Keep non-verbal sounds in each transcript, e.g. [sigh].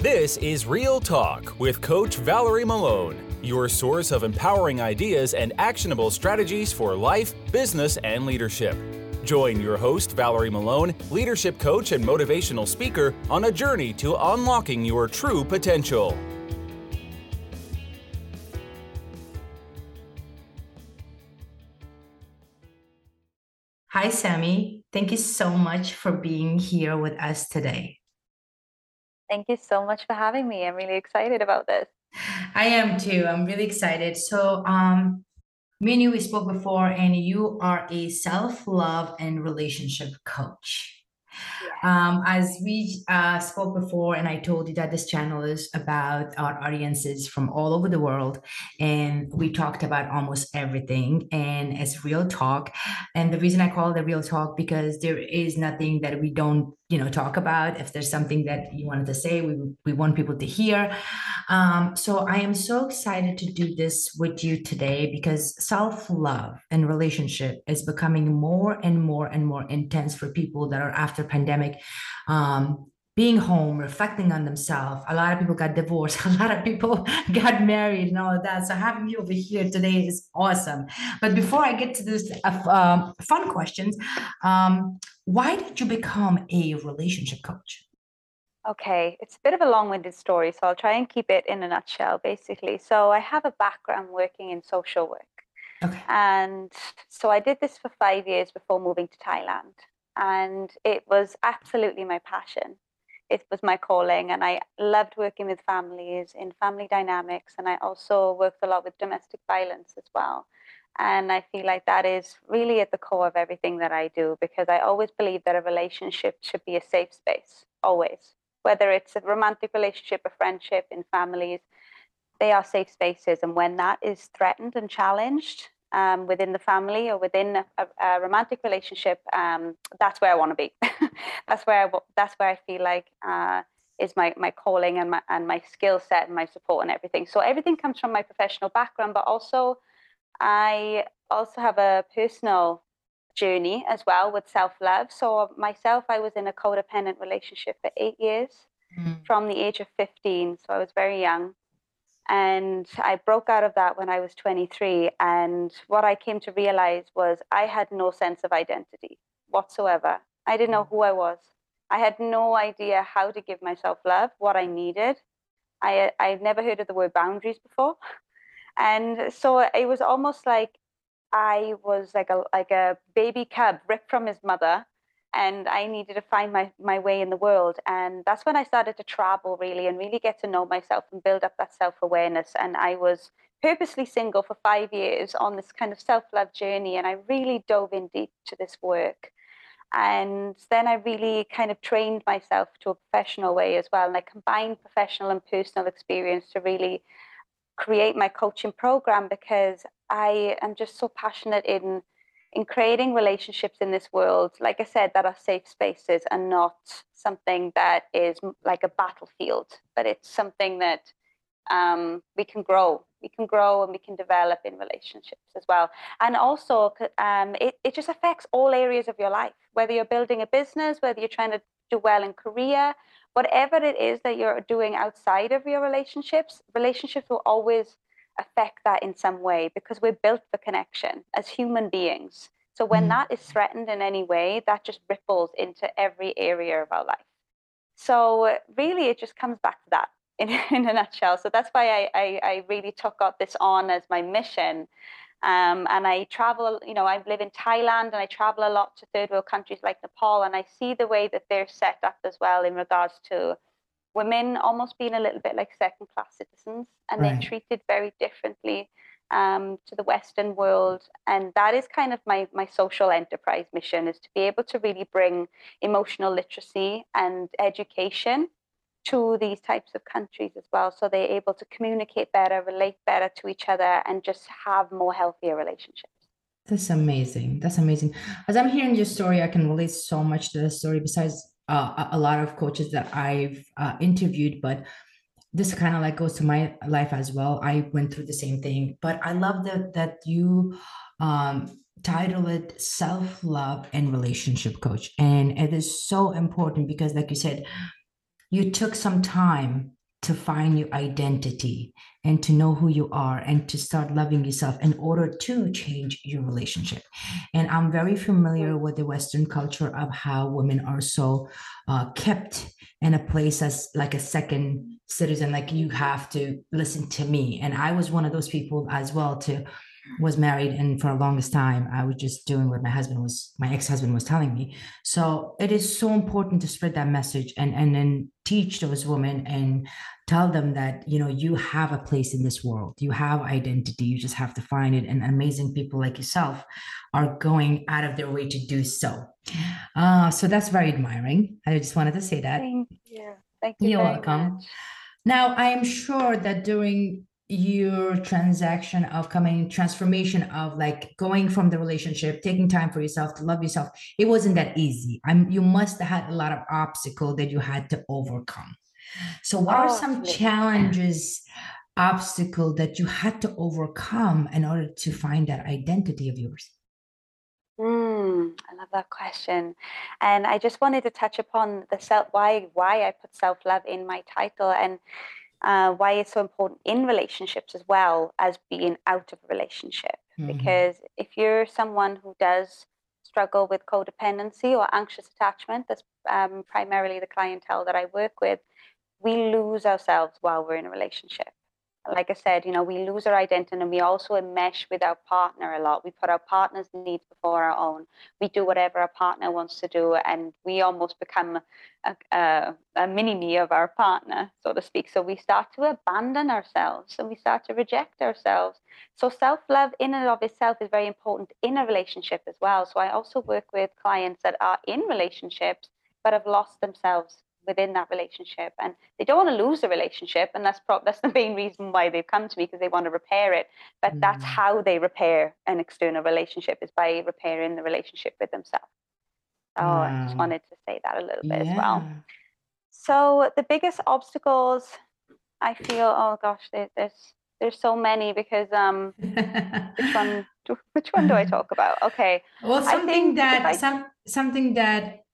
This is Real Talk with Coach Valerie Malone, your source of empowering ideas and actionable strategies for life, business, and leadership. Join your host, Valerie Malone, leadership coach and motivational speaker, on a journey to unlocking your true potential. Hi, Sammy. Thank you so much for being here with us today. Thank you so much for having me. I'm really excited about this. I am too. I'm really excited. So, um, me and you, we spoke before, and you are a self love and relationship coach. Um, as we uh, spoke before, and I told you that this channel is about our audiences from all over the world, and we talked about almost everything, and it's real talk. And the reason I call it a real talk because there is nothing that we don't you know talk about. If there's something that you wanted to say we, we want people to hear. Um, so i am so excited to do this with you today because self-love and relationship is becoming more and more and more intense for people that are after pandemic um, being home, reflecting on themselves. A lot of people got divorced. [laughs] A lot of people [laughs] got married and all of that. So having you over here today is awesome. But before I get to this uh, um, fun questions, um, why did you become a relationship coach? Okay, it's a bit of a long winded story, so I'll try and keep it in a nutshell, basically. So, I have a background working in social work. Okay. And so I did this for five years before moving to Thailand. And it was absolutely my passion it was my calling and I loved working with families in family dynamics and I also worked a lot with domestic violence as well. And I feel like that is really at the core of everything that I do because I always believe that a relationship should be a safe space, always. Whether it's a romantic relationship, a friendship, in families, they are safe spaces. And when that is threatened and challenged, um, within the family or within a, a romantic relationship, um, that's where I want to be. [laughs] that's where I, that's where I feel like uh, is my my calling and my and my skill set and my support and everything. So everything comes from my professional background, but also I also have a personal journey as well with self love. So myself, I was in a codependent relationship for eight years, mm. from the age of fifteen. So I was very young. And I broke out of that when I was 23. And what I came to realize was I had no sense of identity whatsoever. I didn't know mm. who I was. I had no idea how to give myself love, what I needed. I I've never heard of the word boundaries before. And so it was almost like I was like a like a baby cub ripped from his mother and I needed to find my, my way in the world. And that's when I started to travel really and really get to know myself and build up that self awareness. And I was purposely single for five years on this kind of self love journey. And I really dove in deep to this work. And then I really kind of trained myself to a professional way as well. And I combined professional and personal experience to really create my coaching program because I am just so passionate in in creating relationships in this world, like I said, that are safe spaces and not something that is like a battlefield, but it's something that um, we can grow. We can grow and we can develop in relationships as well. And also, um, it, it just affects all areas of your life, whether you're building a business, whether you're trying to do well in career, whatever it is that you're doing outside of your relationships, relationships will always affect that in some way because we're built for connection as human beings. So when mm. that is threatened in any way, that just ripples into every area of our life. So really, it just comes back to that [laughs] in, in a nutshell. So that's why I, I, I really took up this on as my mission. Um, and I travel, you know, I live in Thailand and I travel a lot to third world countries like Nepal, and I see the way that they're set up as well in regards to women almost being a little bit like second class citizens and right. they're treated very differently um, to the Western world. And that is kind of my, my social enterprise mission is to be able to really bring emotional literacy and education to these types of countries as well. So they're able to communicate better, relate better to each other, and just have more healthier relationships. That's amazing. That's amazing. As I'm hearing your story, I can relate so much to the story besides uh, a lot of coaches that I've uh, interviewed, but this kind of like goes to my life as well. I went through the same thing, but I love that that you um, title it self love and relationship coach, and it is so important because, like you said, you took some time to find your identity and to know who you are and to start loving yourself in order to change your relationship. And I'm very familiar with the Western culture of how women are so uh, kept in a place as like a second citizen, like you have to listen to me. And I was one of those people as well to was married and for the longest time i was just doing what my husband was my ex-husband was telling me. So it is so important to spread that message and and then teach those women and tell them that you know you have a place in this world. You have identity. You just have to find it. And amazing people like yourself are going out of their way to do so. Uh, so that's very admiring. I just wanted to say that. Thank you. Thank you you're welcome. much. now i am sure that during your transaction of coming transformation of like going from the relationship taking time for yourself to love yourself it wasn't that easy. I'm you must have had a lot of obstacle that you had to overcome. So what oh, are some challenges obstacle that you had to overcome in order to find that identity of yours? Mm, I love that question, and I just wanted to touch upon the self why why I put self love in my title, and uh, why it's so important in relationships as well as being out of a relationship. Mm-hmm. Because if you're someone who does struggle with codependency or anxious attachment, that's um, primarily the clientele that I work with, we lose ourselves while we're in a relationship like I said, you know, we lose our identity and we also enmesh with our partner a lot. We put our partner's needs before our own. We do whatever our partner wants to do, and we almost become a, a, a mini me of our partner, so to speak. So we start to abandon ourselves and we start to reject ourselves. So self love, in and of itself, is very important in a relationship as well. So I also work with clients that are in relationships but have lost themselves within that relationship and they don't want to lose the relationship and that's pro- that's the main reason why they've come to me because they want to repair it but mm. that's how they repair an external relationship is by repairing the relationship with themselves oh wow. i just wanted to say that a little bit yeah. as well so the biggest obstacles i feel oh gosh there, there's there's so many because um which one [laughs] do, which one do i talk about okay well something that I, some something that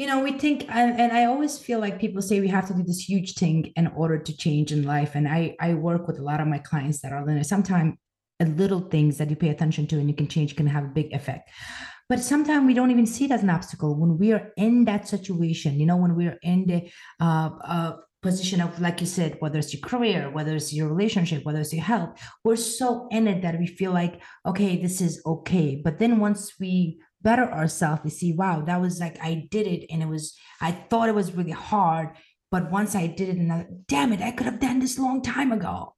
you know we think and, and i always feel like people say we have to do this huge thing in order to change in life. And i i work with a lot of my clients that are linear sometimes little things that you pay attention to and you can change can have a big effect. But sometimes we don't even see it as an obstacle when we are in that situation. You know when we're in the uh, uh, position of like you said whether it's your career whether it's your relationship whether it's your health we're so in it that we feel like okay this is okay. But then once we better ourselves we see wow that was like i did it and it was i thought it was really hard but once i did it and I, damn it i could have done this long time ago.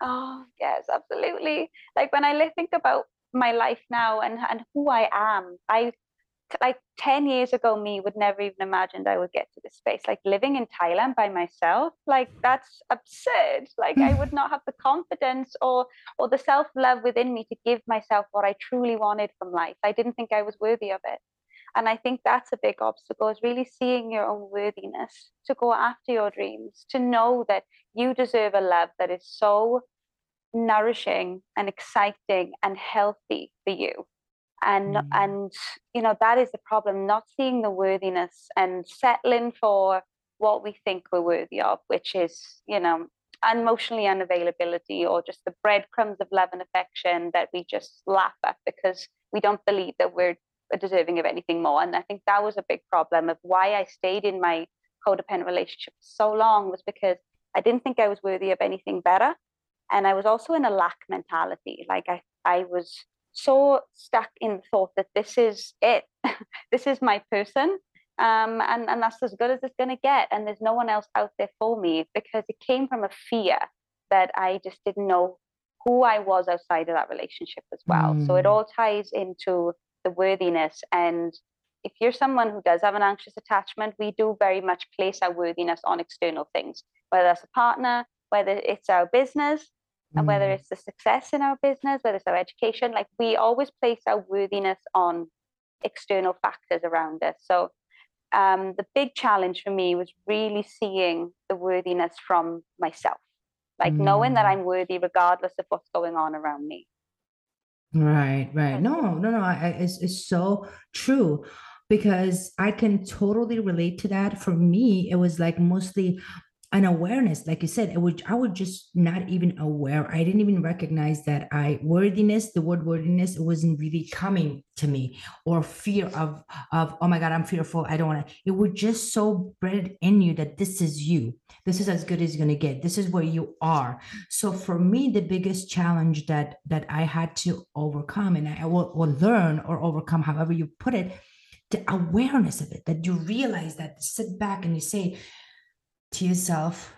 Oh yes absolutely. Like when i think about my life now and and who i am i like 10 years ago me would never even imagined i would get to this space like living in thailand by myself. Like that's absurd. Like i would [laughs] not have the confidence or or the self-love within me to give myself what i truly wanted from life. I didn't think i was worthy of it. And i think that's a big obstacle is really seeing your own worthiness to go after your dreams to know that you deserve a love that is so nourishing and exciting and healthy for you and mm. and you know that is the problem not seeing the worthiness and settling for what we think we're worthy of which is you know emotionally unavailability or just the breadcrumbs of love and affection that we just laugh at because we don't believe that we're deserving of anything more. And i think that was a big problem of why i stayed in my codependent relationship so long was because i didn't think i was worthy of anything better. And i was also in a lack mentality. Like i i was so stuck in the thought that this is it, [laughs] this is my person, um, and and that's as good as it's going to get, and there's no one else out there for me because it came from a fear that I just didn't know who I was outside of that relationship as well. Mm. So it mm. all ties into the worthiness and if you're someone who does have an anxious attachment, we do very much place our worthiness on external things, whether that's a partner, whether it's our business, and whether mm. it's the success in our business, whether it's our education, like we always place our worthiness on external factors around us. So um, the big challenge for me was really seeing the worthiness from myself, like mm. knowing that mm. I'm worthy regardless of what's going on around me. Right, right. No, no, no. I, it's, it's so true. because I can totally relate to that. For me, it was like mostly an awareness like you said it would i was just not even aware. I didn't even recognize that i worthiness the word worthiness wasn't really coming to me or fear of of oh my god i'm fearful i don't want to it was just so bred in you that this is you. This is as good as you're going to get. This is where you are. So for me the biggest challenge that that i had to overcome and i will, will learn or overcome however you put it the awareness of it that you realize that sit back and you say to yourself,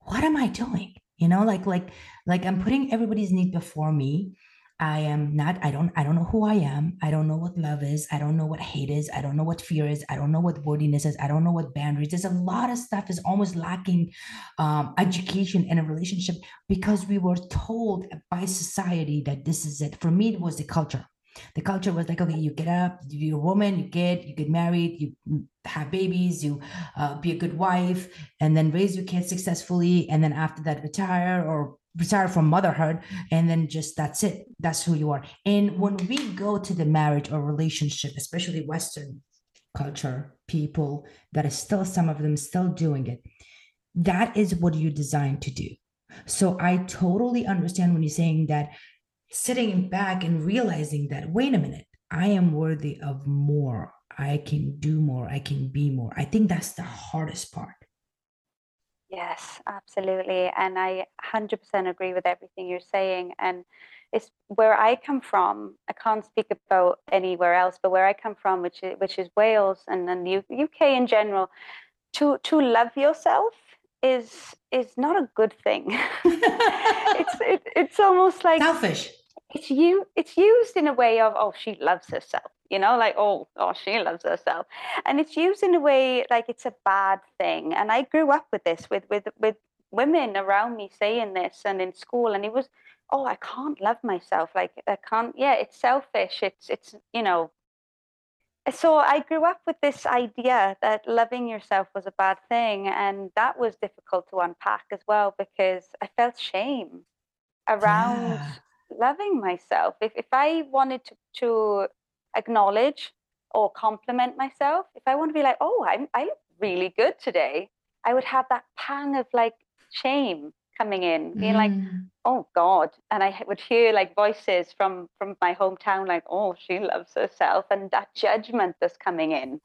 what am I doing? You know, like like like I'm putting everybody's need before me. I am not, I don't, I don't know who I am. I don't know what love is. I don't know what hate is. I don't know what fear is. I don't know what worthiness is. I don't know what boundaries. There's a lot of stuff is almost lacking um, education in a relationship because we were told by society that this is it. For me, it was the culture. The culture was like, okay, you get up, you're a woman, you get, you get married, you have babies, you uh, be a good wife, and then raise your kids successfully, and then after that, retire or retire from motherhood, and then just that's it. That's who you are. And when we go to the marriage or relationship, especially Western culture, people that are still some of them still doing it, that is what you're designed to do. So I totally understand when you're saying that sitting back and realizing that, wait a minute, I am worthy of more. I can do more. I can be more. I think that's the hardest part. Yes, absolutely. And I 100% agree with everything you're saying. And it's where I come from. I can't speak about anywhere else, but where I come from, which is, which is Wales and then the UK in general, to, to love yourself is is not a good thing. [laughs] it's [laughs] it, it's almost like selfish it's you it's used in a way of oh she loves herself you know like oh oh she loves herself. And it's used in a way like it's a bad thing. And i grew up with this with with with women around me saying this and in school and it was oh i can't love myself. Like i can't yeah it's selfish. It's it's you know. So i grew up with this idea that loving yourself was a bad thing and that was difficult to unpack as well because i felt shame around yeah loving myself. If, if I wanted to, to acknowledge or compliment myself, if I want to be like, oh, I'm, I look really good today, I would have that pang of like shame coming in, being mm. like, oh God. And I would hear like voices from from my hometown, like, oh, she loves herself, and that judgment that's coming in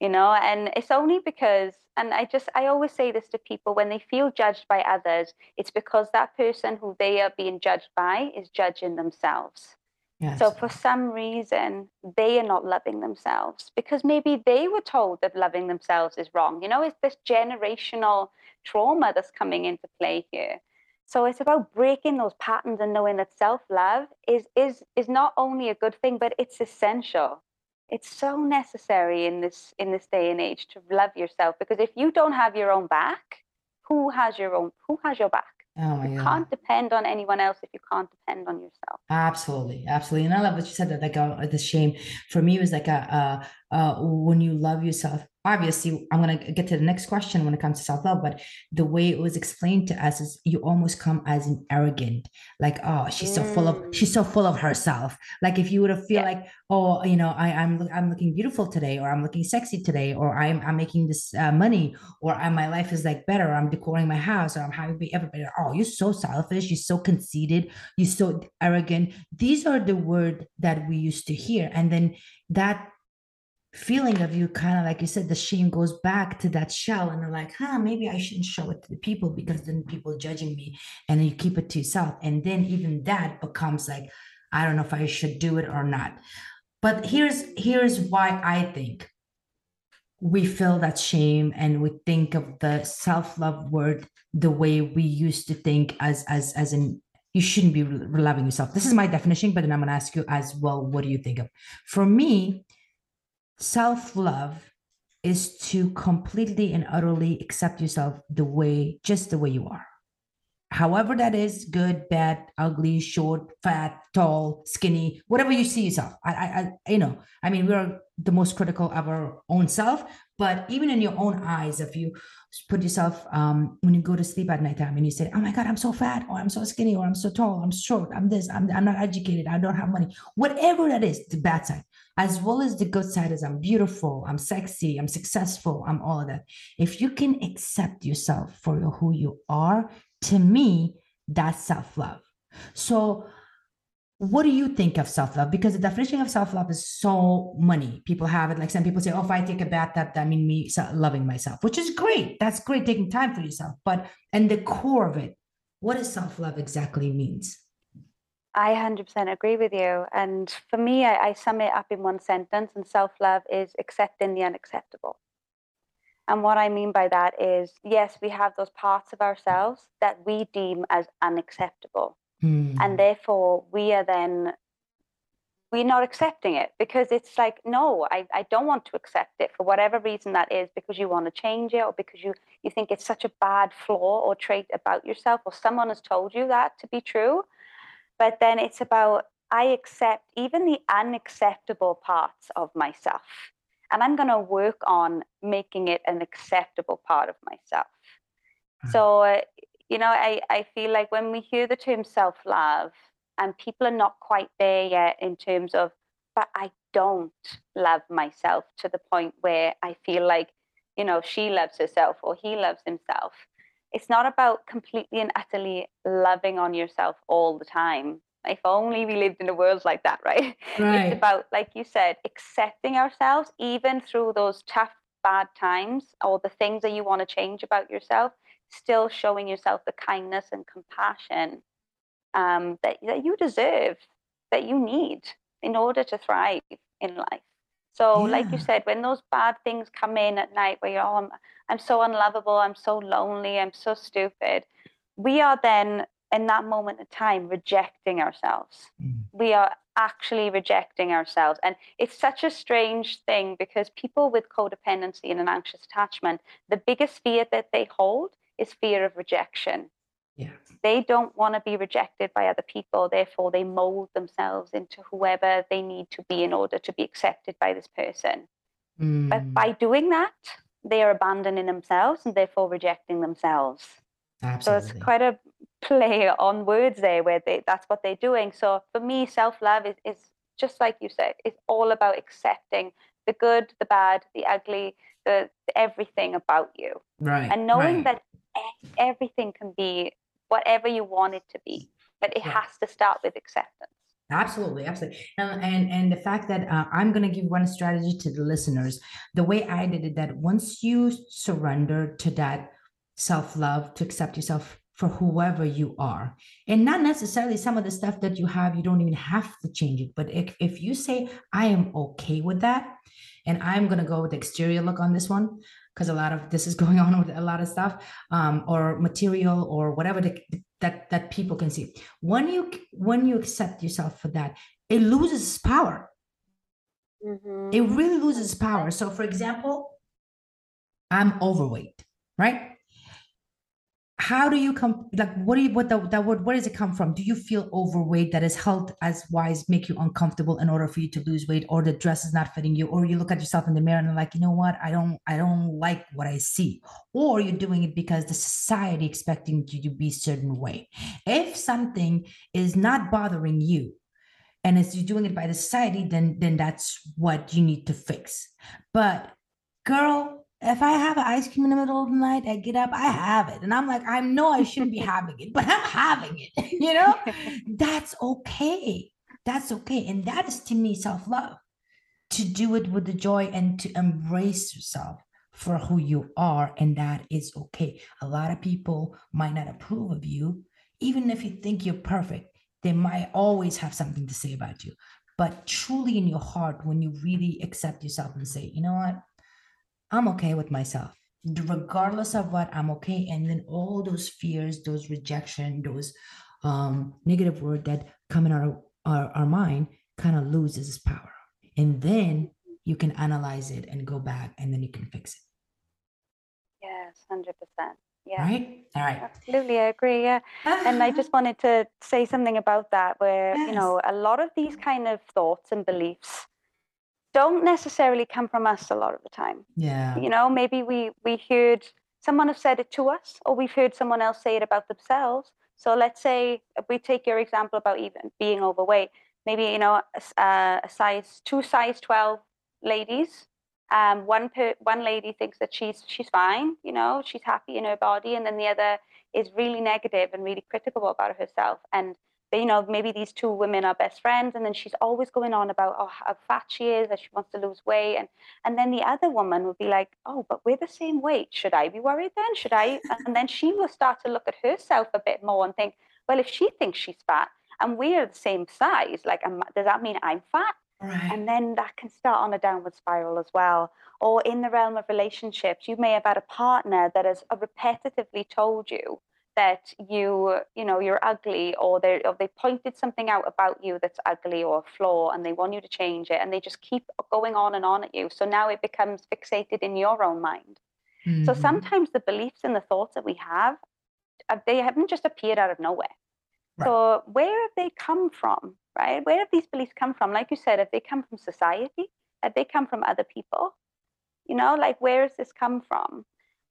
you know and it's only because and i just i always say this to people when they feel judged by others it's because that person who they are being judged by is judging themselves. Yes. so for some reason they are not loving themselves because maybe they were told that loving themselves is wrong you know it's this generational trauma that's coming into play here. So it's about breaking those patterns and knowing that self-love is is is not only a good thing but it's essential it's so necessary in this in this day and age to love yourself because if you don't have your own back who has your own who has your back Oh you God. can't depend on anyone else if you can't depend on yourself. Absolutely, absolutely, and I love what you said that like uh, the shame for me was like a uh, uh, when you love yourself obviously i'm going to get to the next question when it comes to self-love but the way it was explained to us is you almost come as an arrogant like oh she's so full of she's so full of herself like if you would have feel yeah. like oh you know I, I'm, I'm looking beautiful today or i'm looking sexy today or i'm, I'm making this uh, money or I, my life is like better or i'm decorating my house or i'm having everybody oh you're so selfish you're so conceited you're so arrogant these are the word that we used to hear and then that feeling of you kind of like you said the shame goes back to that shell and they're like huh maybe i shouldn't show it to the people because then people judging me and you keep it to yourself. And then even that becomes like i don't know if i should do it or not. But here's here's why i think we feel that shame and we think of the self-love word the way we used to think as as as in you shouldn't be loving yourself. This is my definition but then i'm going to ask you as well what do you think of? For me Self love is to completely and utterly accept yourself the way, just the way you are. However, that is good, bad, ugly, short, fat, tall, skinny, whatever you see yourself. I, I, I you know, I mean, we're the most critical of our own self but even in your own eyes if you put yourself um, when you go to sleep at night time and you say oh my god i'm so fat or i'm so skinny or i'm so tall i'm short i'm this i'm, I'm not educated i don't have money whatever that is the bad side as well as the good side is i'm beautiful i'm sexy i'm successful i'm all of that if you can accept yourself for who you are to me that's self-love. So what do you think of self-love? Because the definition of self-love is so many people have it like some people say oh if i take a bath that that means me loving myself which is great. That's great taking time for yourself. But and the core of it what does self-love exactly means? I 100% agree with you. And for me I, I sum it up in one sentence and self-love is accepting the unacceptable and what i mean by that is yes we have those parts of ourselves that we deem as unacceptable. Mm. And therefore, we are then we're not accepting it because it's like no I, I don't want to accept it for whatever reason that is because you want to change it or because you you think it's such a bad flaw or trait about yourself or someone has told you that to be true. But then it's about i accept even the unacceptable parts of myself and i'm going to work on making it an acceptable part of myself mm. so uh, you know, I, I feel like when we hear the term self love, and people are not quite there yet in terms of, but I don't love myself to the point where I feel like, you know, she loves herself or he loves himself. It's not about completely and utterly loving on yourself all the time. If only we lived in a world like that, right? [laughs] right? It's about, like you said, accepting ourselves even through those tough, bad times or the things that you want to change about yourself still showing yourself the kindness and compassion um, that, that you deserve, that you need in order to thrive in life. So, yeah. like you said, when those bad things come in at night where you're, oh, I'm, I'm so unlovable, I'm so lonely, I'm so stupid, we are then in that moment of time rejecting ourselves. Mm. We are actually rejecting ourselves. And it's such a strange thing because people with codependency and an anxious attachment, the biggest fear that they hold is fear of rejection. Yeah. They don't want to be rejected by other people, therefore, they mold themselves into whoever they need to be in order to be accepted by this person. Mm. But by doing that, they are abandoning themselves and therefore rejecting themselves. Absolutely. So it's quite a play on words there where they that's what they're doing. So for me, self-love is, is just like you said, it's all about accepting the good, the bad, the ugly, the, the everything about you. Right. And knowing right. that everything can be whatever you want it to be, but it has to start with acceptance. Absolutely, absolutely, and and, and the fact that uh, I'm going to give one strategy to the listeners. The way I did it, that once you surrender to that self love, to accept yourself for whoever you are, and not necessarily some of the stuff that you have, you don't even have to change it. But if if you say I am okay with that, and I'm going to go with the exterior look on this one, because a lot of this is [laughs] going on with a lot of stuff um, or material or whatever the, that that people can see. When you when you accept yourself for that it loses power. Mm-hmm. it really loses power. So for example i'm overweight right how do you come like what do you what the, that word where does it come from? Do you feel overweight that is health as wise make you uncomfortable in order for you to lose weight or the dress is not fitting you or you look at yourself in the mirror and like you know what? I don't i don't like what i see. Or you're doing it because the society expecting you to be certain way. If something is not bothering you and as you're doing it by the society then then that's what you need to fix. But girl if I have an ice cream in the middle of the night, I get up, I have it. And I'm like, I know I shouldn't be having it, but I'm having it. [laughs] You know, [laughs] that's okay. That's okay. And that is to me self love to do it with the joy and to embrace yourself for who you are. And that is okay. A lot of people might not approve of you, even if you think you're perfect. They might always have something to say about you. But truly in your heart, when you really accept yourself and say, you know what? I'm okay with myself. Regardless of what, I'm okay. And then all those fears, those rejection, those um, negative word that come in our, our, our mind kind of loses its power. And then you can analyze it and go back and then you can fix it. Yes, 100%. Yeah. Right. All right. Absolutely. I agree. Yeah. and I just [sighs] wanted to say something about that where, yes. you know, a lot of these kind of thoughts and beliefs don't necessarily come from us a lot of the time. Yeah. You know, maybe we we heard someone have said it to us, or we've heard someone else say it about themselves. So let's say we take your example about even being overweight. Maybe you know a, a size two size twelve ladies. Um, one per, one lady thinks that she's she's fine, you know, she's happy in her body, and then the other is really negative and really critical about herself. And you know, maybe these two women are best friends, and then she's always going on about oh how fat she is, that she wants to lose weight, and and then the other woman would be like, oh, but we're the same weight. Should I be worried then? Should I? And then she will start to look at herself a bit more and think, well, if she thinks she's fat and we're the same size, like, does that mean I'm fat? Right. And then that can start on a downward spiral as well. Or in the realm of relationships, you may have had a partner that has repetitively told you that you you know you're ugly or they or they pointed something out about you that's ugly or a flaw and they want you to change it and they just keep going on and on at you. So now it becomes fixated in your own mind. Mm-hmm. so sometimes the beliefs and the thoughts that we have uh, they haven't just appeared out of nowhere. Right. so where have they come from right? Where have these beliefs come from? Like you said have they come from society? Have they come from other people? You know like where has this come from?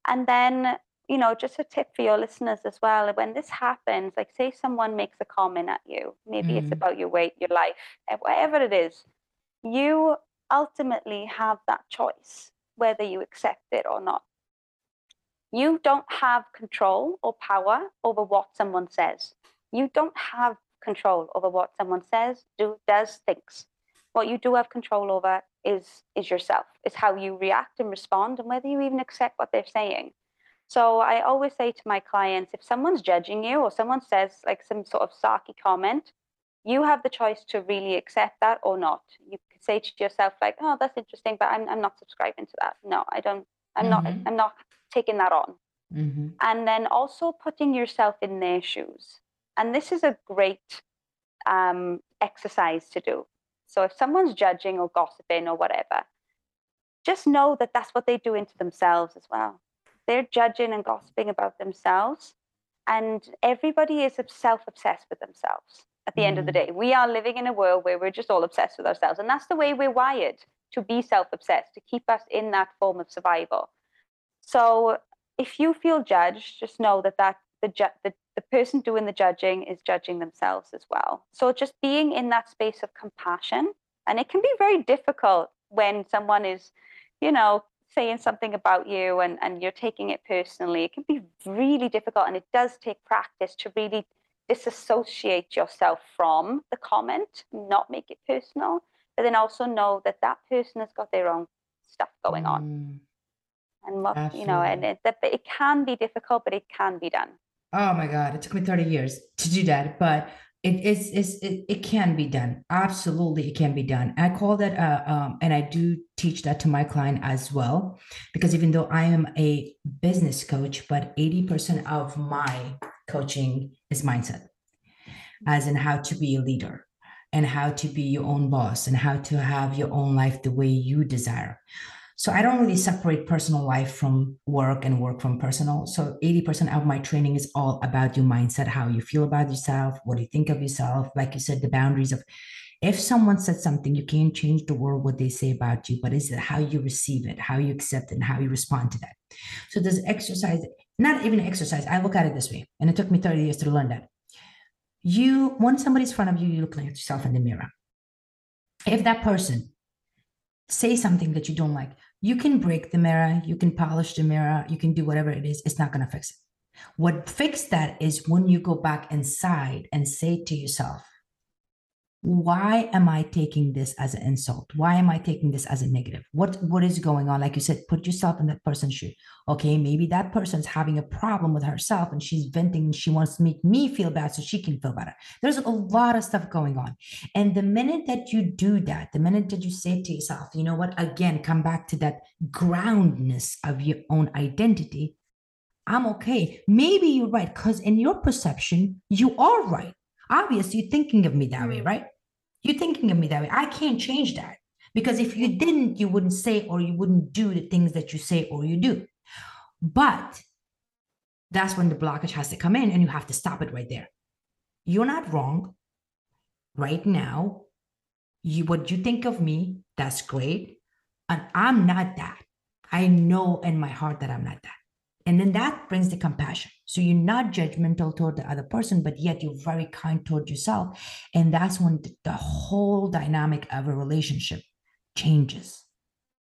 And then you know, just a tip for your listeners as well. When this happens, like say someone makes a comment at you, maybe mm. it's about your weight, your life, eh, whatever it is, you ultimately have that choice whether you accept it or not. You don't have control or power over what someone says. You don't have control over what someone says, do, does, thinks. What you do have control over is is yourself. Is how you react and respond, and whether you even accept what they're saying. So I always say to my clients, if someone's judging you or someone says like some sort of sarky comment, you have the choice to really accept that or not. You could say to yourself like, "Oh, that's interesting, but I'm I'm not subscribing to that. No, I don't. I'm mm-hmm. not. I'm not taking that on." Mm-hmm. And then also putting yourself in their shoes. And this is a great um, exercise to do. So if someone's judging or gossiping or whatever, just know that that's what they do into themselves as well they're judging and gossiping about themselves. And everybody is self obsessed with themselves at the mm. end of the mm. day. We are living in a world where we're just all obsessed with ourselves. And that's the way we're wired to be self obsessed, to keep us in that form of survival. So if you feel judged, just know that, that the, ju- the, the person doing the judging is judging themselves as well. So just being in that space of compassion, and it can be very difficult when someone is, you know, saying something about you and, and you're taking it personally, it can be really difficult. And it does take practice to really disassociate yourself from the comment, not make it personal, but then also know that that person has got their own stuff going on. Mm. And what, Absolutely. you know, and it, that, it can be difficult, but it can be done. Oh my God, it took me 30 years to do that. But it is it, it can be done. Absolutely it can be done. I call that uh, um, and i do teach that to my client as well because even though i am a business coach but 80% of my coaching is mindset as in how to be a leader and how to be your own boss and how to have your own life the way you desire so I don't really separate personal life from work and work from personal. So 80% of my training is all about your mindset, how you feel about yourself, what you think of yourself. Like you said, the boundaries of if someone said something, you can't change the world what they say about you, but is it how you receive it, how you accept it, and how you respond to that. So there's exercise, not even exercise. I look at it this way, and it took me 30 years to learn that. You, when somebody's in front of you, you look at yourself in the mirror. If that person say something that you don't like, you can break the mirror, you can polish the mirror, you can do whatever it is. It's not going to fix it. What fixed that is when you go back inside and say to yourself, why am i taking this as an insult? Why am i taking this as a negative? What what is going on? Like you said put yourself in that person's shoe. Okay maybe that person's having a problem with herself and she's venting and she wants to make me feel bad so she can feel better. There's a lot of stuff going on. And the minute that you do that the minute that you say to yourself you know what? Again come back to that groundness of your own identity i'm okay. Maybe you're right because in your perception you are right. Obviously you're thinking of me that way mm. right you're thinking of me that way. I can't change that because if you didn't, you wouldn't say or you wouldn't do the things that you say or you do. But that's when the blockage has to come in and you have to stop it right there. You're not wrong. Right now, you what you think of me That's great. And I'm not that. I know in my heart that I'm not that. And then that brings the compassion. So you're not judgmental toward the other person, but yet you're very kind toward yourself. And that's when the whole dynamic of a relationship changes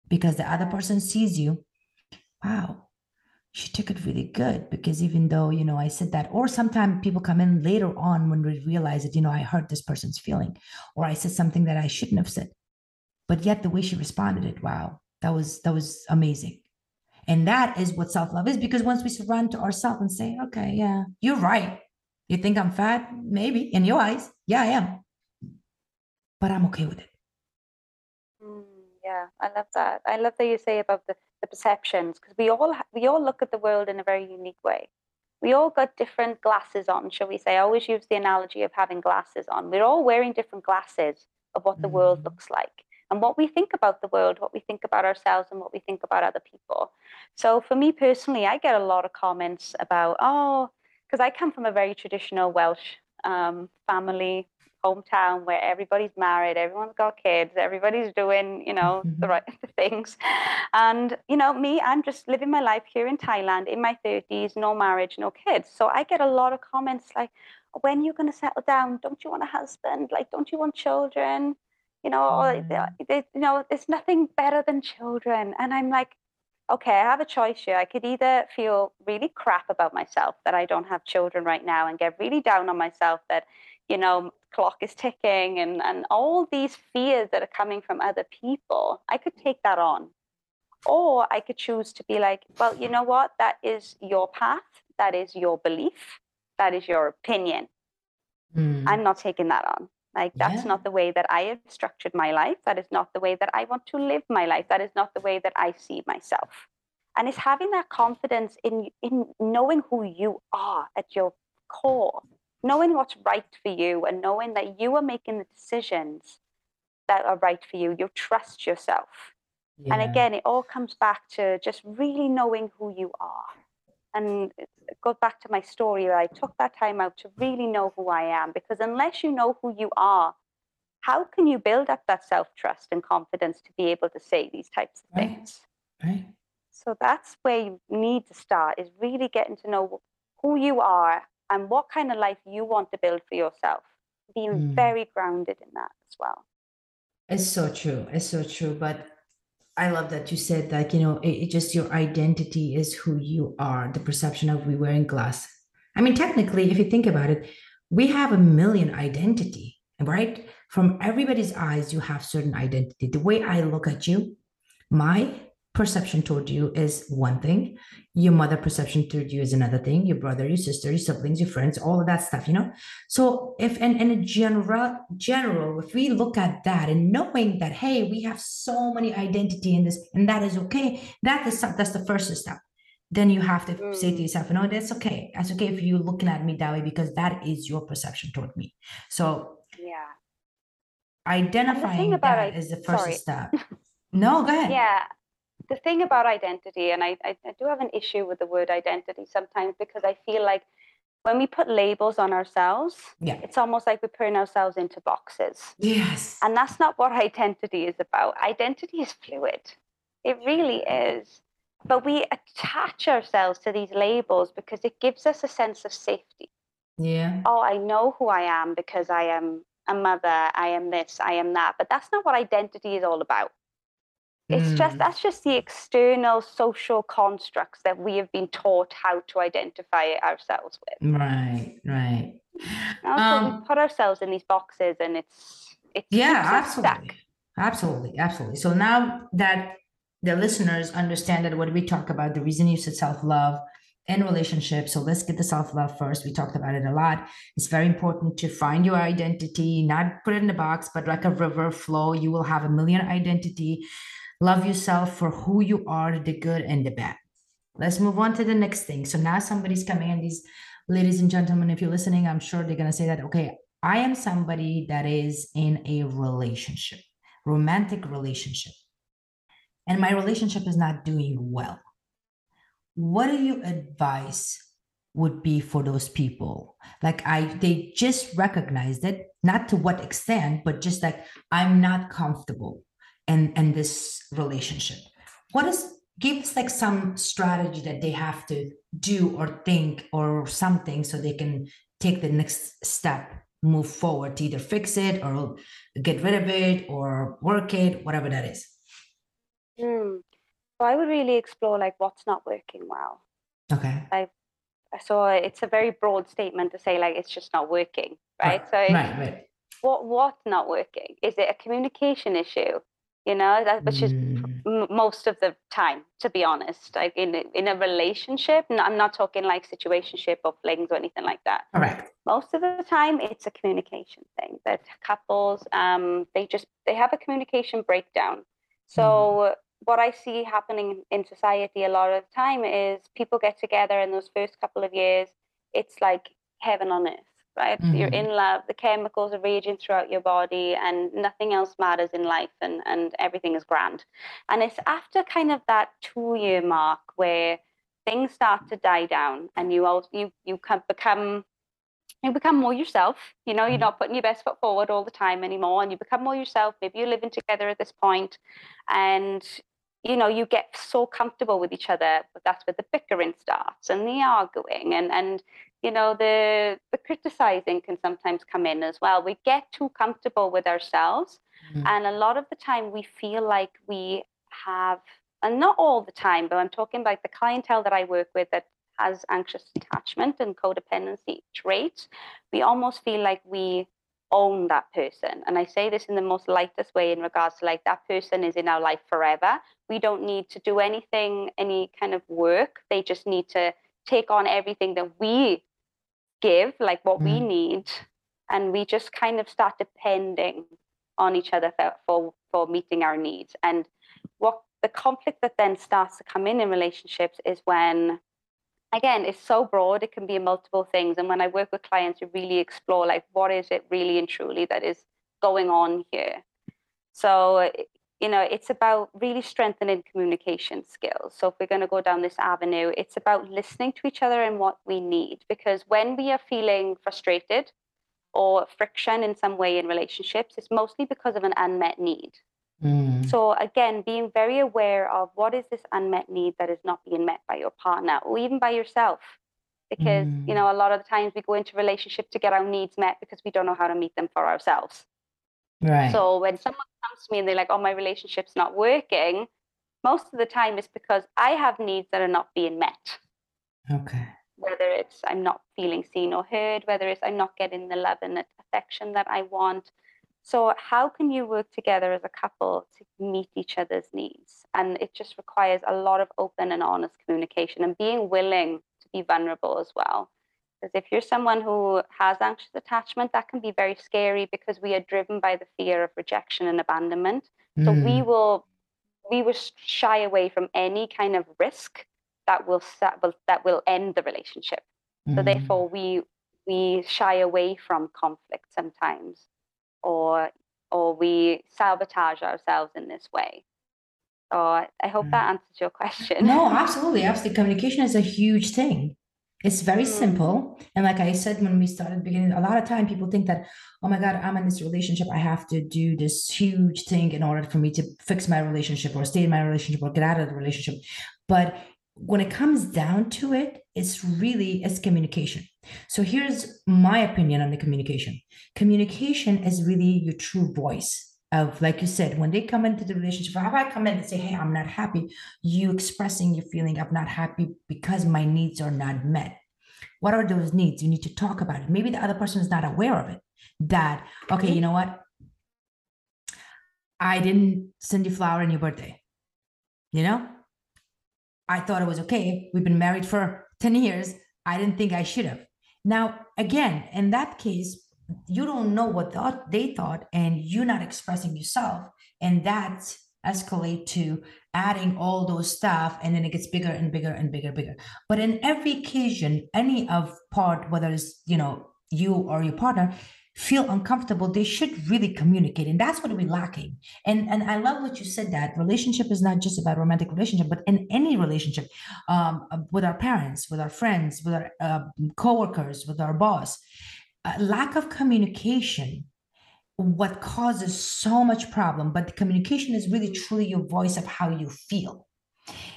because the other person sees you. Wow, she took it really good because even though, you know, I said that, or sometimes people come in later on when we realize that, you know, I hurt this person's feeling, or I said something that I shouldn't have said. But yet the way she responded it, wow, that was that was amazing and that is what self love is because once we surrender to ourselves and say, okay, yeah, you're right. You think I'm fat? Maybe in your eyes. Yeah, I am. But I'm okay with it. Mm, yeah, I love that. I love that you say about the, the perceptions because we all we all look at the world in a very unique way. We all got different glasses on, shall we say? I always use the analogy of having glasses on. We're all wearing different glasses of what the mm. world looks like and what we think about the world, what we think about ourselves, and what we think about other people. So for me personally, I get a lot of comments about, oh, because I come from a very traditional Welsh um, family hometown where everybody's married, everyone's got kids, everybody's doing, you know, mm-hmm. the right [laughs] things. And, you know, me, I'm just living my life here in Thailand in my 30s, no marriage, no kids. So I get a lot of comments like, when are you going to settle down? Don't you want a husband? Like, don't you want children? You know, mm. they, you know, there's nothing better than children. And I'm like, okay, I have a choice here. I could either feel really crap about myself that I don't have children right now and get really down on myself that, you know, clock is ticking and, and all these fears that are coming from other people. I could take that on. Or I could choose to be like, well, you know what? That is your path. That is your belief. That is your opinion. Mm. I'm not taking that on. Like, that's yeah. not the way that I have structured my life. That is not the way that I want to live my life. That is not the way that I see myself. And it's having that confidence in, in knowing who you are at your core, knowing what's right for you, and knowing that you are making the decisions that are right for you. You trust yourself. Yeah. And again, it all comes back to just really knowing who you are and it goes back to my story where I took that time out to really know who I am. Because unless you know who you are, how can you build up that self trust and confidence to be able to say these types of right. things? Right. So that's where you need to start is really getting to know who you are and what kind of life you want to build for yourself. Being mm. very grounded in that as well. It's so true. It's so true. But I love that you said that, you know, it, it, just your identity is who you are, the perception of we wearing glass. I mean, technically, if you think about it, we have a million identity, right? From everybody's eyes, you have certain identity. The way I look at you, my perception toward you is one thing. Your mother perception toward you is another thing. Your brother your sister your siblings your friends all of that stuff you know? So if and in a general general if we look at that and knowing that hey we have so many identity in this and that is okay that is that's the first step. Then you have to mm. say to mm. yourself no that's okay. That's okay if you're looking at me that way because that is your perception toward me. So yeah. Identifying that I, is the first sorry. step. [laughs] No go ahead. Yeah the thing about identity, and I, I, I do have an issue with the word identity sometimes because I feel like when we put labels on ourselves, yeah. it's almost like we're putting ourselves into boxes. Yes. And that's not what [laughs] identity is about. Identity is fluid. It really is. But we attach ourselves to these labels because it gives us a sense of safety. Yeah. Oh, I know who I am because I am a mother, I am this, I am that. But that's not what identity is all about. It's mm. just that's just the external social constructs that we have been taught how to identify ourselves with. Right, right. Um, we put ourselves in these boxes, and it's it's yeah, absolutely, absolutely, absolutely. So now that the listeners understand that what we talk about, the reason you said self love and relationships. So let's get the self love first. We talked about it a lot. It's very important to find your identity, not put it in a box, but like a river flow. You will have a million identity Love yourself for who you are, the good and the bad. Let's move on to the next thing. So now somebody's coming in, these ladies and gentlemen, if you're listening, I'm sure they're going to say that, okay, I am somebody that is in a relationship, romantic relationship, and my relationship is not doing well. What do you advise would be for those people? Like I, they just recognized it, not to what extent, but just like I'm not comfortable and and this relationship? What is give us like some strategy that they have to do or think or something so they can take the next step move forward to either fix it or get rid of it or work it whatever that is. Mm. so i would really explore like what's not working well. Okay. I, so it's a very broad statement to say like it's just not working right, right. so right, right. what what's not working? Is it a communication issue you know that which is mm. most of the time to be honest like in in a relationship i'm not talking like situationship or flings or anything like that correct most of the time it's a communication thing that couples um they just they have a communication breakdown so mm. what i see happening in society a lot of the time is people get together in those first couple of years it's like heaven on earth right? Mm-hmm. You're in love, the chemicals are raging throughout your body, and nothing else matters in life, and, and everything is grand. And it's after kind of that two year mark where things start to die down, and you all, you you can become you become more yourself. You know, you're mm-hmm. not putting your best foot forward all the time anymore, and you become more yourself. Maybe you're living together at this point, and you know you get so comfortable with each other but that's where the bickering starts and the arguing and and you know the the criticizing can sometimes come in as well we get too comfortable with ourselves mm-hmm. and a lot of the time we feel like we have and not all the time but i'm talking about the clientele that i work with that has anxious attachment and codependency traits we almost feel like we own that person and i say this in the most lightest way in regards to like that person is in our life forever we don't need to do anything any kind of work they just need to take on everything that we give, like what mm. we need, and we just kind of start depending on each other for, for, for meeting our needs. And what the conflict that then starts to come in in relationships is when again it's so broad it can be multiple things and when i work with clients to really explore like what is it really and truly that is going on here so you know, it's about really strengthening communication skills. So if we're going to go down this avenue, it's about listening to each other and what we need. Because when we are feeling frustrated or friction in some way in relationships, it's mostly because of an unmet need. Mm. So again, being very aware of what is this unmet need that is not being met by your partner or even by yourself. Because, mm. you know, a lot of the times we go into relationship to get our needs met because we don't know how to meet them for ourselves. Right. So when someone comes to me and they're like, oh, my relationship's not working, most of the time it's because I have needs that are not being met. Okay. Whether it's I'm not feeling seen or heard, whether it's I'm not getting the love and affection that I want. So, how can you work together as a couple to meet each other's needs? And it just requires a lot of open and honest communication and being willing to be vulnerable as well. Because if you're someone who has anxious attachment, that can be very scary because we are driven by the fear of rejection and abandonment. Mm. So we mm. will we will shy away from any kind of risk that will that will end the relationship. Mm. So therefore, we we shy away from conflict sometimes, or or we sabotage ourselves in this way. So I hope that mm. answers your question. No, [laughs] absolutely, absolutely. Communication is a huge thing. It's very mm. simple. And like I said when we started beginning, a lot of time people think that, oh my God, I'm in this relationship. I have to do this huge thing in order for me to fix my relationship or stay in my relationship or get out of the relationship. But when it comes down to it, it's really it's communication. So here's my opinion on the communication. Communication is really your true voice of like you said when they come into the relationship how i come in and say hey i'm not happy you expressing your feeling i'm not happy because my needs are not met. What are those needs? You need to talk about it. Maybe the other person is not aware of it that okay you know what? I didn't send you flower on your birthday you know i thought it was okay. We've been married for 10 years. I didn't think i should have. Now again in that case you don't know what they thought and you're not expressing yourself. And that escalate to adding all those stuff and then it gets bigger and bigger and bigger and bigger. But in every occasion any of part whether it's you know you or your partner feel uncomfortable they should really communicate and that's what we're lacking. And and i love what you said that relationship is not just about romantic relationship but in any relationship um, with our parents with our friends with our uh, co-workers with our boss lack of communication what causes so much problem but the communication is really truly your voice of how you feel.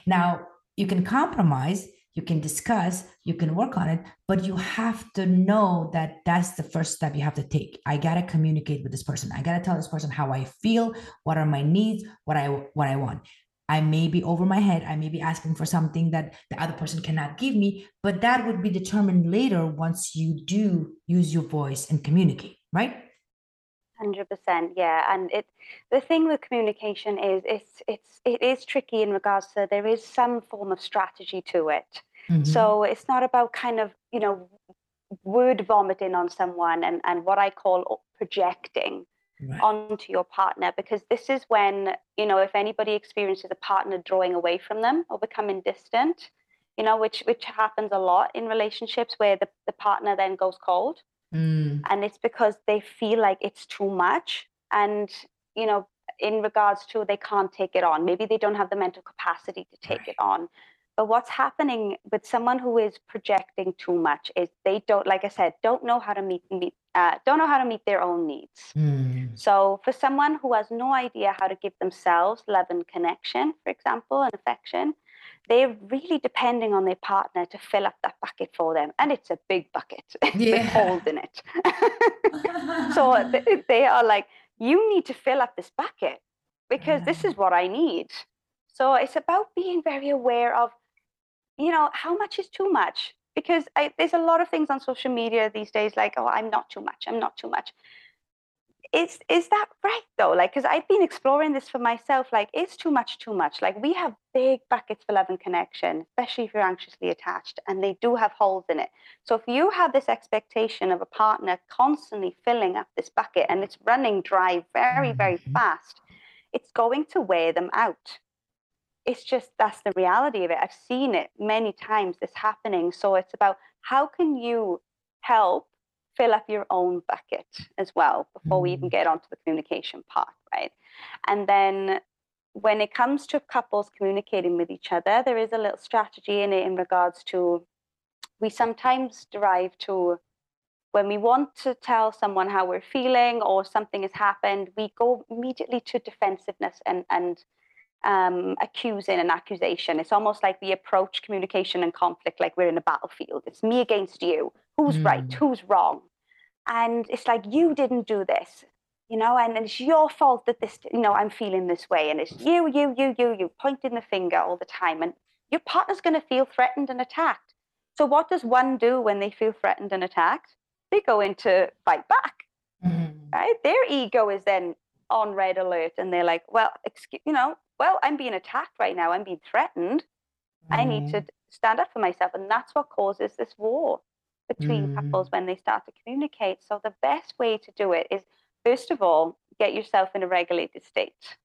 Now you can compromise you can discuss you can work on it but you have to know that that's the first step you have to take. I got to communicate with this person. I got to tell this person how i feel what are my needs what i what i want. I may be over my head. I may be asking for something that the other person cannot give me but that would be determined later once you do use your voice and communicate right 100% yeah and it the thing with communication is it's it's it is tricky in regards to there is some form of strategy to it mm-hmm. so it's not about kind of you know word vomiting on someone and and what i call projecting right. onto your partner because this is when you know if anybody experiences a partner drawing away from them or becoming distant you know which which happens a lot in relationships where the, the partner then goes cold Mm. And it's because they feel like it's too much. And, you know, in regards to they can't take it on, maybe they don't have the mental capacity to take right. it on. But what's happening with someone who is projecting too much is they don't, like I said, don't know how to meet, meet uh, don't know how to meet their own needs. Mm. So for someone who has no idea how to give themselves love and connection, for example, and affection, they're really depending on their partner to fill up that bucket for them. And it's a big bucket [laughs] yeah. with holes in it. [laughs] so they, they are like, you need to fill up this bucket because this is what I need. So it's about being very aware of, you know, how much is too much? Because I, there's a lot of things on social media these days like, oh, I'm not too much, I'm not too much is is that right though? Like because i've been exploring this for myself like is too much too much. Like we have big buckets for love and connection especially if you're anxiously attached and they do have holes in it. So if you have this expectation of a partner constantly filling up this bucket and it's running dry very very mm-hmm. fast it's going to wear them out. It's just that's the reality of it. I've seen it many times this happening. So it's about how can you help fill up your own bucket as well before mm. we even mm. get onto the communication part, right? And then when it comes to couples communicating with each other, there is a little strategy in it in regards to we sometimes derive to when we want to tell someone how we're feeling or something has happened, we go immediately to defensiveness and and um, accusing and accusation. It's almost like we approach communication and conflict like we're in a battlefield. It's me against you. Who's mm. right? Who's wrong? And it's like, you didn't do this, you know, and, and it's your fault that this, you know, I'm feeling this way. And it's you, you, you, you, you pointing the finger all the time. And your partner's going to feel threatened and attacked. So what does one do when they feel threatened and attacked? They go into fight back. Mm-hmm. Right? Their ego is then on red alert and they're like, well, excuse, you know, well, I'm being attacked right now. I'm being threatened. Mm-hmm. I need to mm-hmm. stand up for myself. And that's what causes this war between mm. couples when they start to communicate. So the best way to do it is, first of all, get yourself in a regulated state.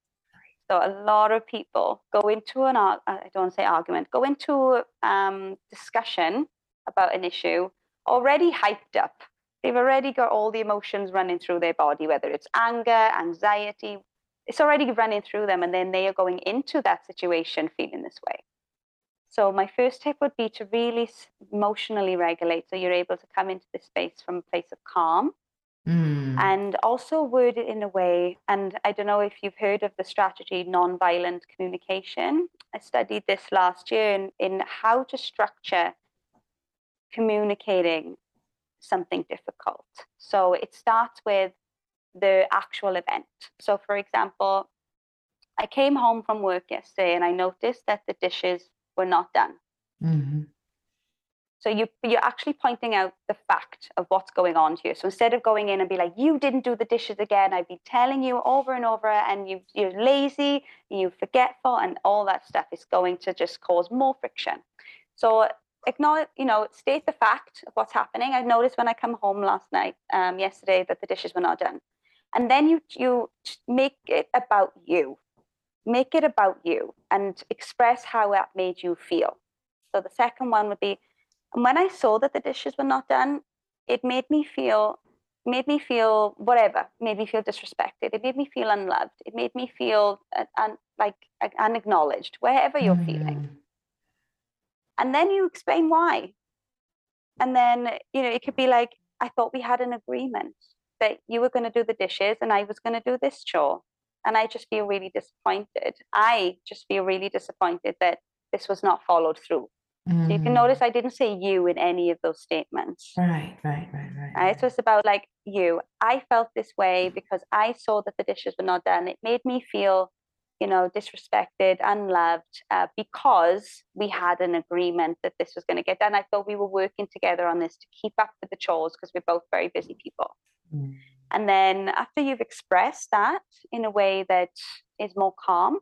So a lot of people go into an I don't say argument, go into um, discussion about an issue already hyped up. They've already got all the emotions running through their body, whether it's anger, anxiety, it's already running through them, and then they are going into that situation feeling this way. So my first tip would be to really emotionally regulate, so you're able to come into this space from a place of calm, mm. and also word it in a way. And I don't know if you've heard of the strategy nonviolent communication. I studied this last year in, in how to structure communicating something difficult. So it starts with the actual event. So, for example, I came home from work yesterday and I noticed that the dishes were not done. Mm-hmm. So you you're actually pointing out the fact of what's going on here. So instead of going in and be like, "You didn't do the dishes again," I've been telling you over and over, and you you're lazy, you're forgetful, and all that stuff is going to just cause more friction. So acknowledge, you know, state the fact of what's happening. I noticed when I come home last night, um, yesterday, that the dishes were not done, and then you you make it about you make it about you and express how that made you feel. So the second one would be when I saw that the dishes were not done, it made me feel made me feel whatever, made me feel disrespected. It made me feel unloved. It made me feel un, like unacknowledged, wherever you're mm. feeling. And then you explain why. And then, you know, it could be like, I thought we had an agreement. that you were going to do the dishes and I was going to do this chore. And I just feel really disappointed. I just feel really disappointed that this was not followed through. Mm. So you can notice I didn't say you in any of those statements. Right, right, right, right. right. So it's about like you. I felt this way because I saw that the dishes were not done. It made me feel, you know, disrespected, unloved, uh, because we had an agreement that this was going to get done. I thought we were working together on this to keep up with the chores because we're both very busy people. Mm. And then after you've expressed that in a way that is more calm,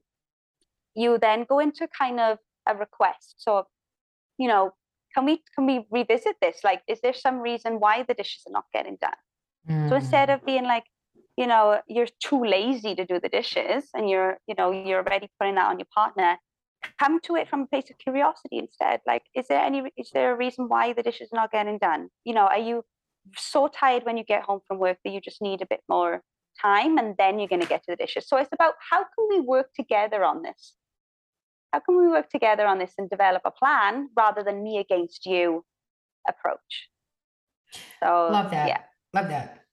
you then go into kind of a request. So you know, can we can we revisit this? Like, is there some reason why the dishes are not getting done? Mm. So instead of being like, you know, you're too lazy to do the dishes and you're, you know, you're already putting that on your partner, come to it from a place of curiosity instead. Like, is there any is there a reason why the dishes are not getting done? You know, are you so tired when you get home from work that you just need a bit more time and then you're going to get to the dishes? So it's about how can we work together on this? how can we work together on this and develop a plan rather than me against you approach so love that yeah love that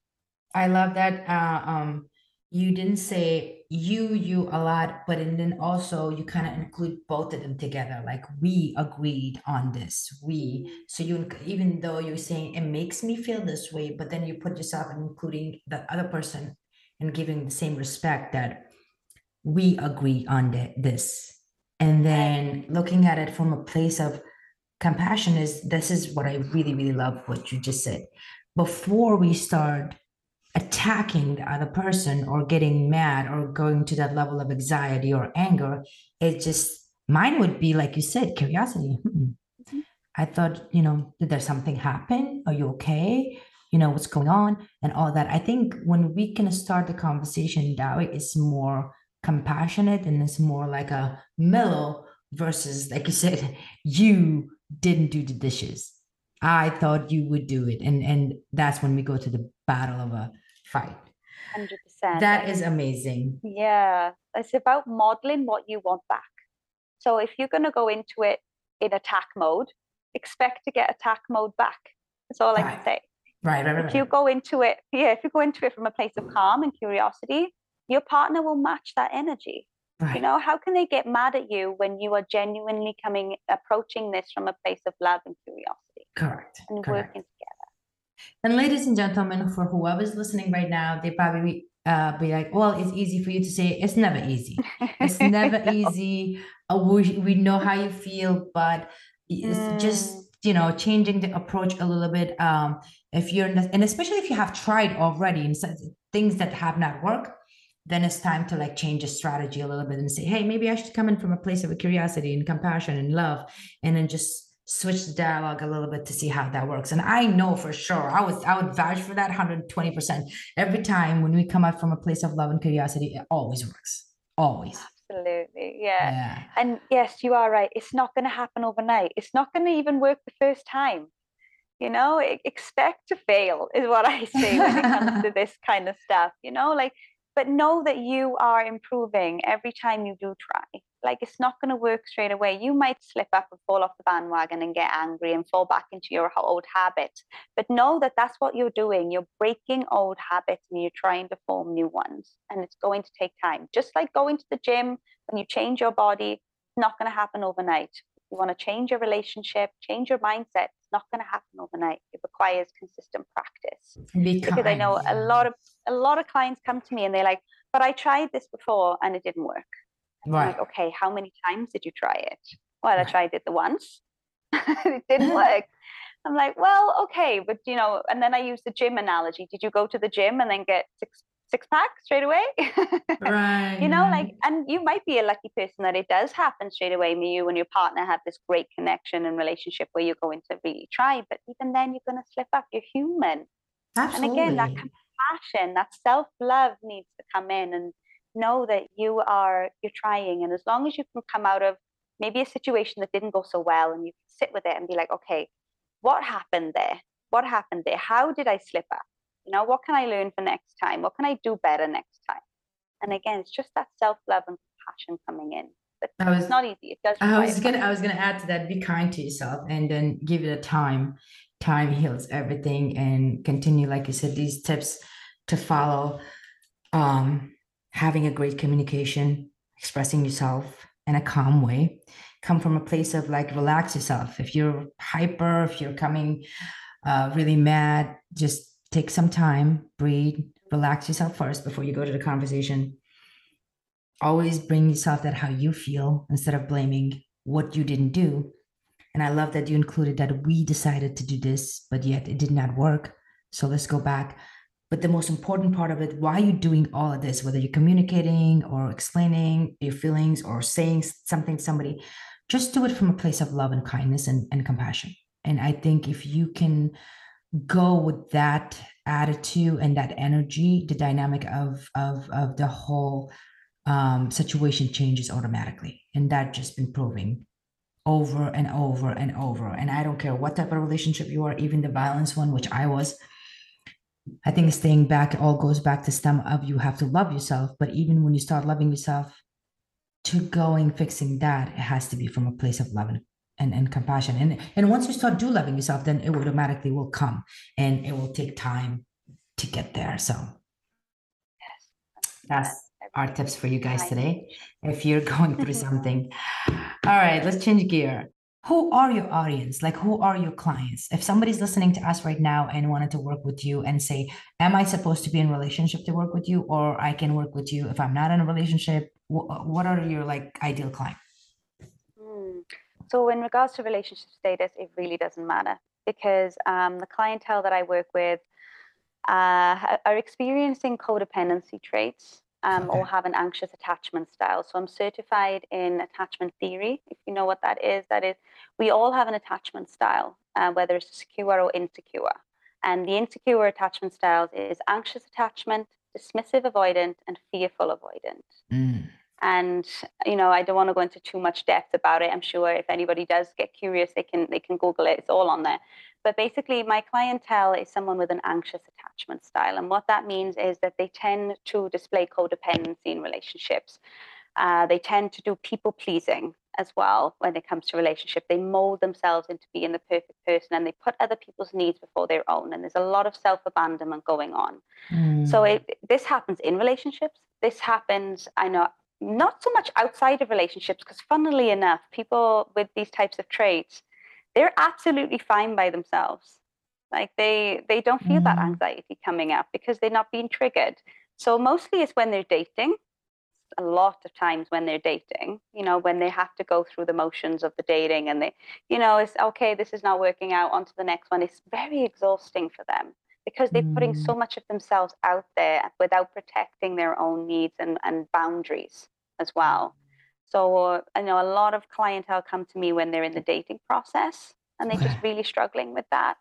i love that uh, um you didn't say you you a lot but and then also you kind of include both of them together like we agreed on this we. Mm-hmm. So you even though you're saying it makes me feel this way but then you put yourself including the other person and giving the same respect that we agree on the, this. And then looking at it from a place of compassion is this is what i really really love what you just said. Before we start attacking the other person or getting mad or going to that level of anxiety or anger it just mine would be like you said curiosity. Hmm. Mm-hmm. i thought you know did there something happen? Are you okay? You know what's going on? And all that. I think when we can start the conversation that way it's more compassionate and it's more like a mellow versus like you said [laughs] you didn't do the dishes. I thought you would do it. And and that's when we go to the battle of a fight 100% that is amazing yeah it's about modeling what you want back so if you're going to go into it in attack mode expect to get attack mode back that's all i can say right, right, right if you go into it yeah if you go into it from a place of calm and curiosity your partner will match that energy. Right. You know, how can they get mad at you when you are genuinely coming, approaching this from a place of love and curiosity? Correct. And Correct. working together. And ladies and gentlemen, for whoever's listening right now, they probably uh, be like, well, it's easy for you to say. It's never easy. It's [laughs] never easy. Uh, we, we know how you feel, but it's mm. just, you know, changing the approach a little bit. Um, if you're, the, and especially if you have tried already and things that have not worked, then it's time to like change a strategy a little bit and say, hey, maybe I should come in from a place of curiosity and compassion and love, and then just switch the dialogue a little bit to see how that works. And I know for sure, I was I would vouch for that 120%. Every time when we come out from a place of love and curiosity, it always works. Always. Absolutely. Yeah. yeah. And yes, you are right. It's not going to happen overnight. It's not going to even work the first time. You know, expect to fail is what I say when it comes to [laughs] this kind of stuff. You know, like but know that you are improving every time you do try. Like it's not going to work straight away. You might slip up and fall off the bandwagon and get angry and fall back into your old habits. But know that that's what you're doing. You're breaking old habits and you're trying to form new ones. And it's going to take time. Just like going to the gym, when you change your body, it's not going to happen overnight. You want to change your relationship, change your mindset. It's not going to happen overnight. It requires consistent practice. because I know a lot of a lot of clients come to me and they're like, "But I tried this before and it didn't work." Right. Like, okay, how many times did you try it? Well, right. I tried it the once. [laughs] it didn't [laughs] work. I'm like, well, okay, but you know, and then I use the gym analogy. Did you go to the gym and then get six six pack straight away. right. [laughs] You know, like, and you might be a lucky person that it does happen straight away. Me, you and your partner have this great connection and relationship where you're going to really try. But even then, you're going to slip up. You're human. Absolutely. And again, that compassion, that self love needs to come in and know that you are you're trying. And as long as you can come out of maybe a situation that didn't go so well, and you can sit with it and be like, okay, what happened there? What happened there? How did I slip up? You know, what can I learn for next time? What can I do better next time? And again, it's just that self love and compassion coming in. But I was, it's not easy. It does. I was gonna. I was gonna add to that. Be kind to yourself, and then give it a time. Time heals everything, and continue. Like you said, these tips to follow um, having a great communication, expressing yourself in a calm way. Come from a place of like relax yourself. If you're hyper, if you're coming uh, really mad, just take some time, breathe, relax yourself first before you go to the conversation. Always bring yourself that how you feel instead of blaming what you didn't do. And I love that you included that we decided to do this, but yet it did not work. So let's go back. But the most important part of it, why are you doing all of this, whether you're communicating or explaining your feelings or saying something to somebody, just do it from a place of love and kindness and, and compassion. And I think if you can go with that attitude and that energy, the dynamic of of of the whole um, situation changes automatically, and that just been proving over and over and over. And I don't care what type of relationship you are, even the violence one, which I was. I think staying back all goes back to stem of you have to love yourself. But even when you start loving yourself, to going fixing that, it has to be from a place of love and and, and compassion. And and once you start do loving yourself, then it automatically will come and it will take time to get there. So that's our tips for you guys today. If you're [laughs] going through something. All right, let's change gear. Who are your audience? Like, who are your clients? If somebody's listening to us right now and wanted to work with you and say, Am I supposed to be in relationship to work with you? Or I can work with you if I'm not in a relationship? What are your like ideal client? So, in regards to relationship status, it really doesn't matter because um, the clientele that I work with uh, are experiencing codependency traits um, okay. or have an anxious attachment style. So, I'm certified in attachment theory. If you know what that is, that is, we all have an attachment style, uh, whether it's secure or insecure. And the insecure attachment styles is anxious attachment, dismissive avoidant, and fearful avoidant. Mm. And you know, I don't want to go into too much depth about it. I'm sure if anybody does get curious, they can they can Google it. It's all on there. But basically, my clientele is someone with an anxious attachment style, and what that means is that they tend to display codependency in relationships. Uh, they tend to do people pleasing as well when it comes to relationship. They mold themselves into being the perfect person and they put other people's needs before their own. And there's a lot of self abandonment going on. Mm. So it, this happens in relationships. This happens, I know, not so much outside of relationships, because funnily enough, people with these types of traits, they're absolutely fine by themselves. Like they they don't feel mm. that anxiety coming up because they're not being triggered. So mostly it's when they're dating. A lot of times when they're dating, you know, when they have to go through the motions of the dating and they, you know, it's okay, this is not working out, on to the next one. It's very exhausting for them because they're mm. putting so mm. much of themselves out there without protecting their own needs and, and boundaries as well. So uh, I know a lot of clientele come to me when they're in the dating process and they're just [laughs] really struggling with that.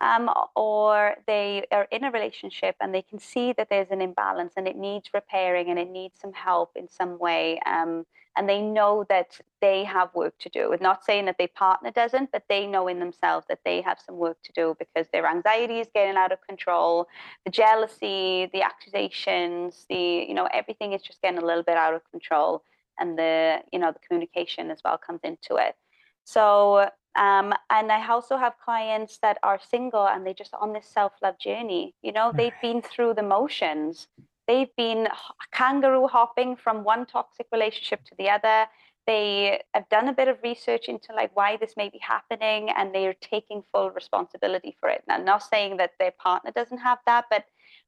Um, or they are in a relationship and they can see that there's an imbalance and it needs repairing and it needs some help in some way. Um, and they know that they have work to do. It's not saying that their partner doesn't, but they know in themselves that they have some work to do because their anxiety is getting out of control, the jealousy, the accusations, the you know everything is just getting a little bit out of control, and the you know the communication as well comes into it. So um, and I also have clients that are single and they're just on this self love journey. You know, they've been through the motions. They've been kangaroo hopping from one toxic relationship to the other. They have done a bit of research into like why this may be happening and they are taking full responsibility for it. Now, I'm not saying that their partner doesn't have that, but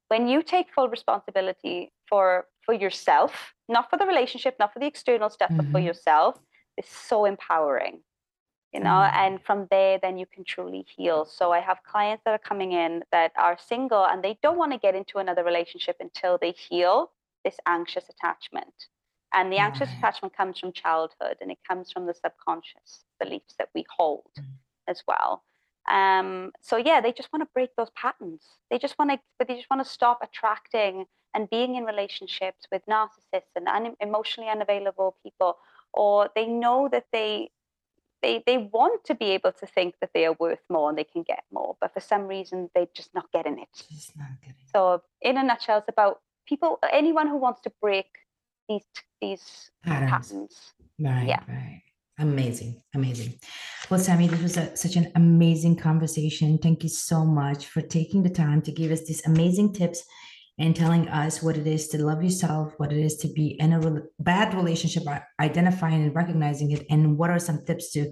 when you take full responsibility for for yourself, not for the relationship, not for the external stuff, mm-hmm. but for mm-hmm. yourself, it's so empowering you know mm. and from there then you can truly heal so i have clients that are coming in that are single and they don't want to get into another relationship until they heal this anxious attachment and the anxious right. attachment comes from childhood and it comes from the subconscious beliefs that we hold mm. as well um, so yeah they just want to break those patterns they just want to but they just want to stop attracting and being in relationships with narcissists and un- emotionally unavailable people or they know that they they they want to be able to think that they are worth more and they can get more, but for some reason they're just not getting it. Just not getting it. So in a nutshell, it's about people, anyone who wants to break these these patterns. patterns. Right. Yeah. Right. Amazing, amazing. Well, Sammy, this was a, such an amazing conversation. Thank you so much for taking the time to give us these amazing tips and telling us what it is to love yourself, what it is to be in a re- bad relationship, identifying and recognizing it, and what are some tips to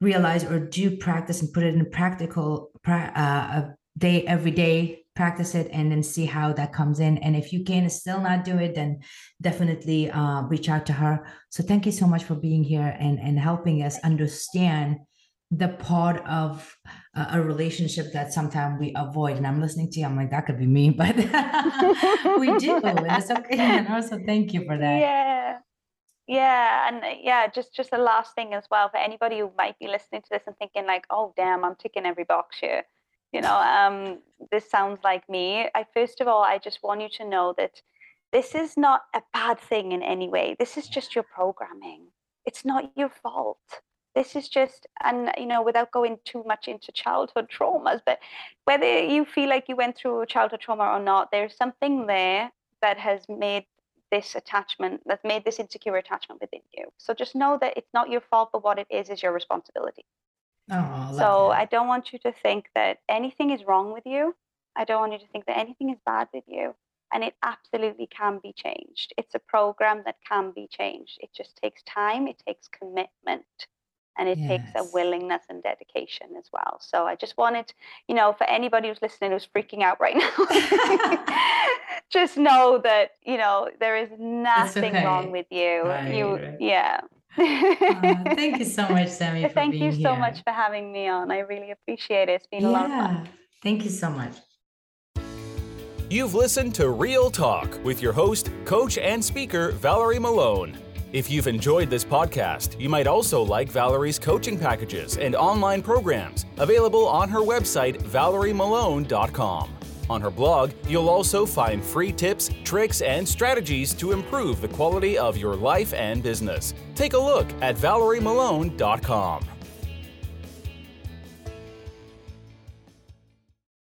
realize or do practice and put it in a practical uh, day every day practice it and then see how that comes in. And if you can still not do it then definitely uh, reach out to her. So thank you so much for being here and and helping us understand the part of a relationship that sometimes we avoid. And I'm listening to you, I'm like, that could be me, [laughs] but we do. It's okay. [laughs] And also thank you for that. Yeah. Yeah, and uh, yeah, just just the last thing as well for anybody who might be listening to this and thinking like, oh damn, I'm ticking every box here. You know, um, this sounds like me. I first of all, I just want you to know that this is not a bad thing in any way. This is just your programming. It's not your fault this is just and you know without going too much into childhood traumas but whether you feel like you went through childhood trauma or not there's something there that has made this attachment that made this insecure attachment within you so just know that it's not your fault but what it is is your responsibility oh, so that. i don't want you to think that anything is wrong with you i don't want you to think that anything is bad with you and it absolutely can be changed. It's a program that can be changed. It just takes time, it takes commitment and it yes. takes a willingness and dedication as well so i just wanted you know for anybody who's listening who's freaking out right [laughs] now [laughs] just know that you know there is nothing okay. wrong with you right, you right. yeah uh, thank you so much [laughs] sammy thank you so here. much for having me on i really appreciate it it's been yeah. a lot of fun thank you so much You've listened to Real Talk with your host, coach, and speaker, Valerie Malone. If you've enjoyed this podcast, you might also like Valerie's coaching packages and online programs available on her website, valeriemalone.com. On her blog, you'll also find free tips, tricks, and strategies to improve the quality of your life and business. Take a look at valeriemalone.com.